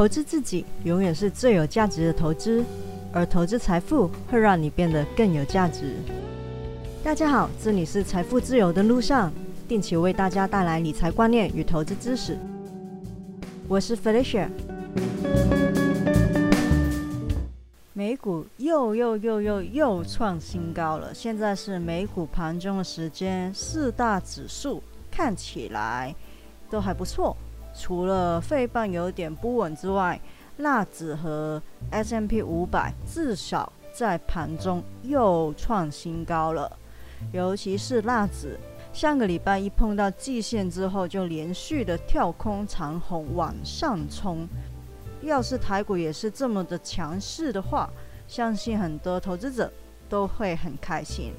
投资自己永远是最有价值的投资，而投资财富会让你变得更有价值。大家好，这里是财富自由的路上，定期为大家带来理财观念与投资知识。我是 Felicia。美股又又又又又创新高了，现在是美股盘中的时间，四大指数看起来都还不错。除了费半有点不稳之外，辣子和 S M P 五百至少在盘中又创新高了。尤其是辣子，上个礼拜一碰到季线之后，就连续的跳空长红往上冲。要是台股也是这么的强势的话，相信很多投资者都会很开心。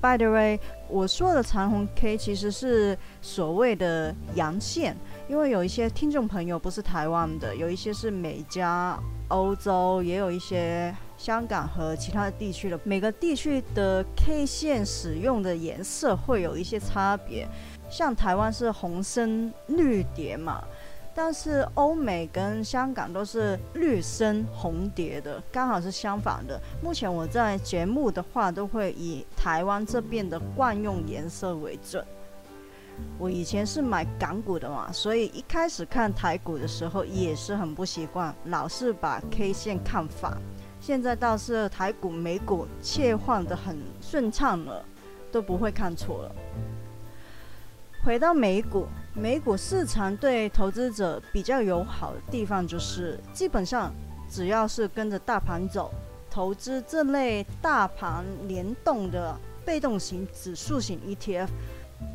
By the way，我说的长红 K 其实是所谓的阳线。因为有一些听众朋友不是台湾的，有一些是美加、欧洲，也有一些香港和其他地区的。每个地区的 K 线使用的颜色会有一些差别，像台湾是红深绿蝶嘛，但是欧美跟香港都是绿深红蝶的，刚好是相反的。目前我在节目的话，都会以台湾这边的惯用颜色为准。我以前是买港股的嘛，所以一开始看台股的时候也是很不习惯，老是把 K 线看反。现在倒是台股、美股切换的很顺畅了，都不会看错了。回到美股，美股市场对投资者比较友好的地方就是，基本上只要是跟着大盘走，投资这类大盘联动的被动型指数型 ETF。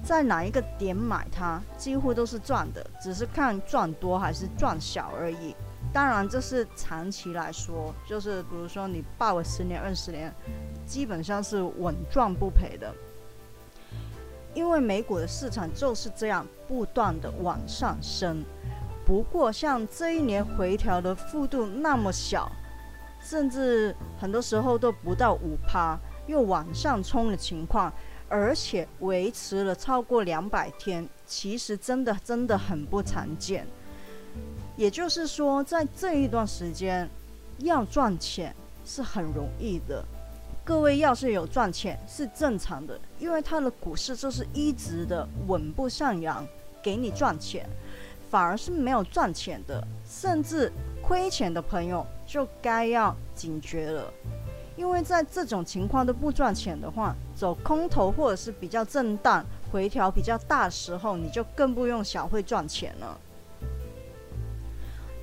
在哪一个点买它，几乎都是赚的，只是看赚多还是赚小而已。当然，这是长期来说，就是比如说你抱了十年、二十年，基本上是稳赚不赔的。因为美股的市场就是这样不断的往上升。不过，像这一年回调的幅度那么小，甚至很多时候都不到五趴，又往上冲的情况。而且维持了超过两百天，其实真的真的很不常见。也就是说，在这一段时间要赚钱是很容易的。各位要是有赚钱是正常的，因为它的股市就是一直的稳步上扬，给你赚钱。反而是没有赚钱的，甚至亏钱的朋友，就该要警觉了。因为在这种情况都不赚钱的话，走空头或者是比较震荡、回调比较大的时候，你就更不用想会赚钱了。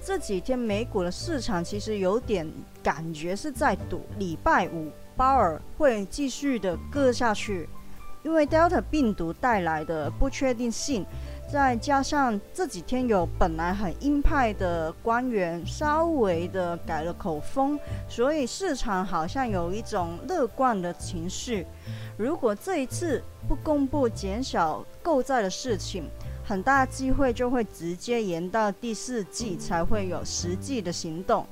这几天美股的市场其实有点感觉是在赌礼拜五鲍尔会继续的割下去，因为 Delta 病毒带来的不确定性。再加上这几天有本来很鹰派的官员稍微的改了口风，所以市场好像有一种乐观的情绪。如果这一次不公布减少购债的事情，很大机会就会直接延到第四季才会有实际的行动。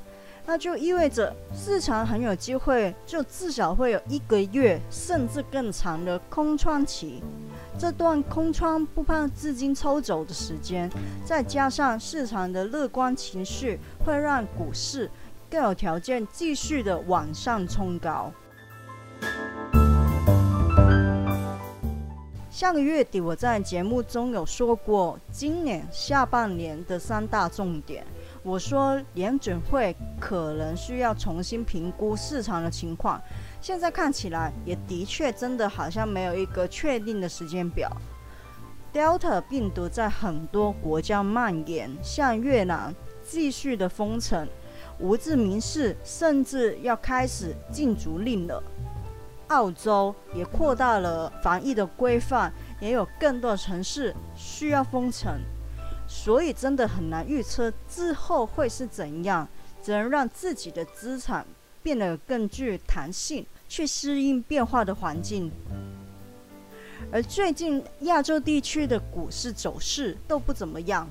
那就意味着市场很有机会，就至少会有一个月甚至更长的空窗期。这段空窗不怕资金抽走的时间，再加上市场的乐观情绪，会让股市更有条件继续的往上冲高。下个月底我在节目中有说过，今年下半年的三大重点。我说联准会可能需要重新评估市场的情况，现在看起来也的确真的好像没有一个确定的时间表。Delta 病毒在很多国家蔓延，像越南继续的封城，无字民市甚至要开始禁足令了。澳洲也扩大了防疫的规范，也有更多城市需要封城。所以真的很难预测之后会是怎样，只能让自己的资产变得更具弹性，去适应变化的环境。而最近亚洲地区的股市走势都不怎么样，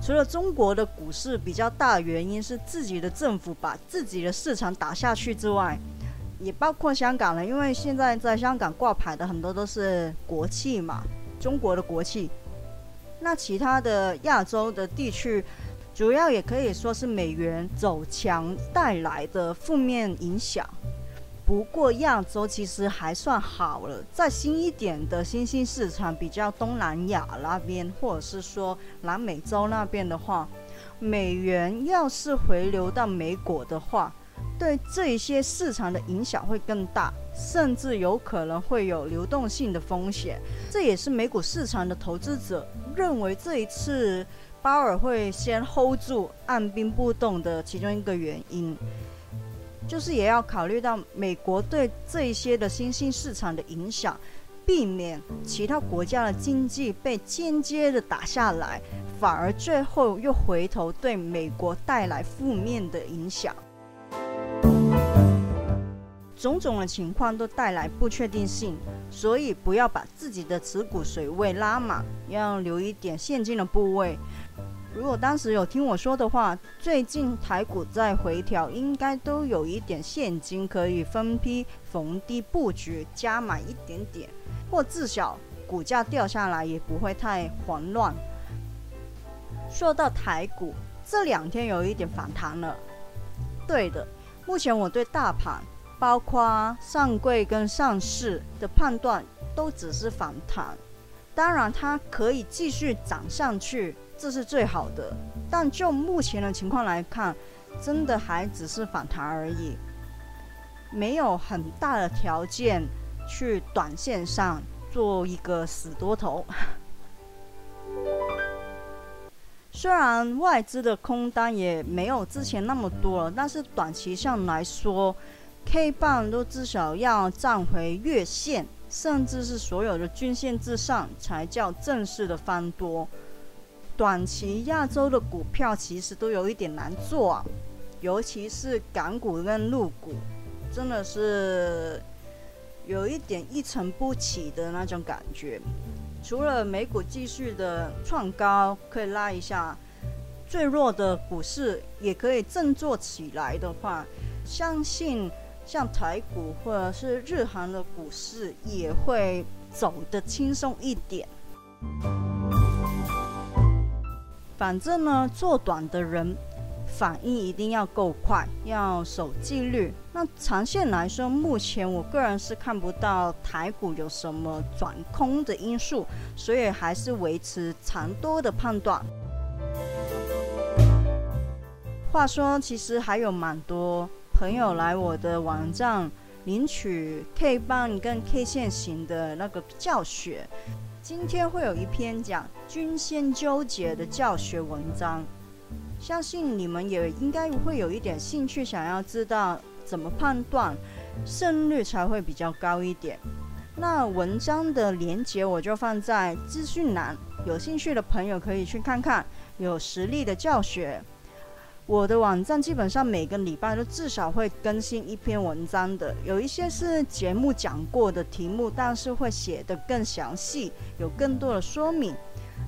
除了中国的股市比较大，原因是自己的政府把自己的市场打下去之外，也包括香港了，因为现在在香港挂牌的很多都是国企嘛，中国的国企。那其他的亚洲的地区，主要也可以说是美元走强带来的负面影响。不过亚洲其实还算好了，在新一点的新兴市场，比较东南亚那边，或者是说南美洲那边的话，美元要是回流到美国的话，对这一些市场的影响会更大，甚至有可能会有流动性的风险。这也是美股市场的投资者认为这一次鲍尔会先 hold 住按兵不动的其中一个原因。就是也要考虑到美国对这些的新兴市场的影响，避免其他国家的经济被间接的打下来，反而最后又回头对美国带来负面的影响。种种的情况都带来不确定性，所以不要把自己的持股水位拉满，要留一点现金的部位。如果当时有听我说的话，最近台股在回调，应该都有一点现金可以分批逢低布局，加买一点点，或至少股价掉下来也不会太慌乱。说到台股，这两天有一点反弹了。对的，目前我对大盘，包括上柜跟上市的判断，都只是反弹。当然，它可以继续涨上去。这是最好的，但就目前的情况来看，真的还只是反弹而已，没有很大的条件去短线上做一个死多头。虽然外资的空单也没有之前那么多了，但是短期上来说，K 棒都至少要站回月线，甚至是所有的均线之上，才叫正式的翻多。短期亚洲的股票其实都有一点难做，尤其是港股跟陆股，真的是有一点一成不起的那种感觉。除了美股继续的创高可以拉一下，最弱的股市也可以振作起来的话，相信像台股或者是日韩的股市也会走得轻松一点。反正呢，做短的人反应一定要够快，要守纪律。那长线来说，目前我个人是看不到台股有什么转空的因素，所以还是维持长多的判断。话说，其实还有蛮多朋友来我的网站领取 K 棒跟 K 线型的那个教学。今天会有一篇讲均线纠结的教学文章，相信你们也应该会有一点兴趣，想要知道怎么判断胜率才会比较高一点。那文章的连接我就放在资讯栏，有兴趣的朋友可以去看看，有实力的教学。我的网站基本上每个礼拜都至少会更新一篇文章的，有一些是节目讲过的题目，但是会写得更详细，有更多的说明。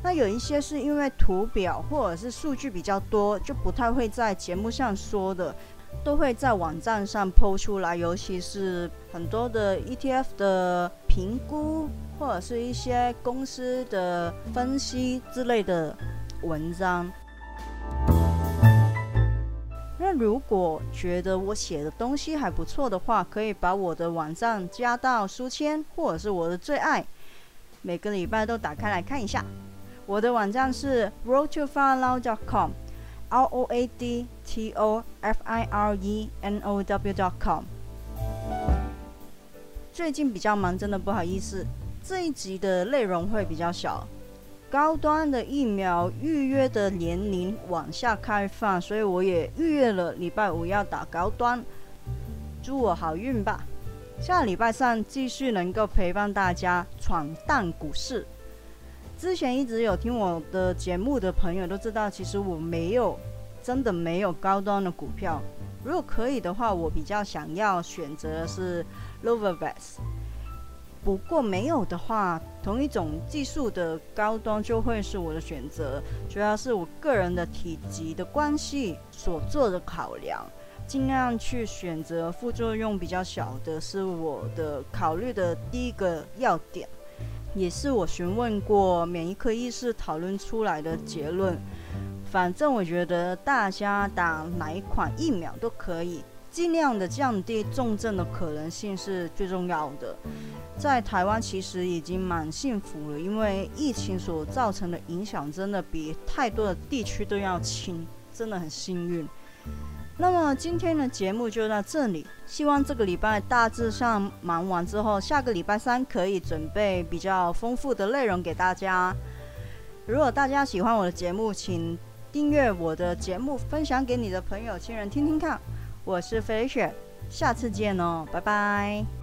那有一些是因为图表或者是数据比较多，就不太会在节目上说的，都会在网站上抛出来。尤其是很多的 ETF 的评估，或者是一些公司的分析之类的文章。那如果觉得我写的东西还不错的话，可以把我的网站加到书签，或者是我的最爱，每个礼拜都打开来看一下。我的网站是 roadtofirenow.com，r o a d t o f i r e n o w.com。最近比较忙，真的不好意思，这一集的内容会比较小。高端的疫苗预约的年龄往下开放，所以我也预约了礼拜五要打高端，祝我好运吧！下礼拜三继续能够陪伴大家闯荡股市。之前一直有听我的节目的朋友都知道，其实我没有真的没有高端的股票。如果可以的话，我比较想要选择是 Lovavax。不过没有的话，同一种技术的高端就会是我的选择。主要是我个人的体积的关系所做的考量，尽量去选择副作用比较小的，是我的考虑的第一个要点，也是我询问过免疫科医师讨论出来的结论。反正我觉得大家打哪一款疫苗都可以，尽量的降低重症的可能性是最重要的。在台湾其实已经蛮幸福了，因为疫情所造成的影响真的比太多的地区都要轻，真的很幸运。那么今天的节目就到这里，希望这个礼拜大致上忙完之后，下个礼拜三可以准备比较丰富的内容给大家。如果大家喜欢我的节目，请。订阅我的节目，分享给你的朋友、亲人听听看。我是飞雪，下次见哦，拜拜。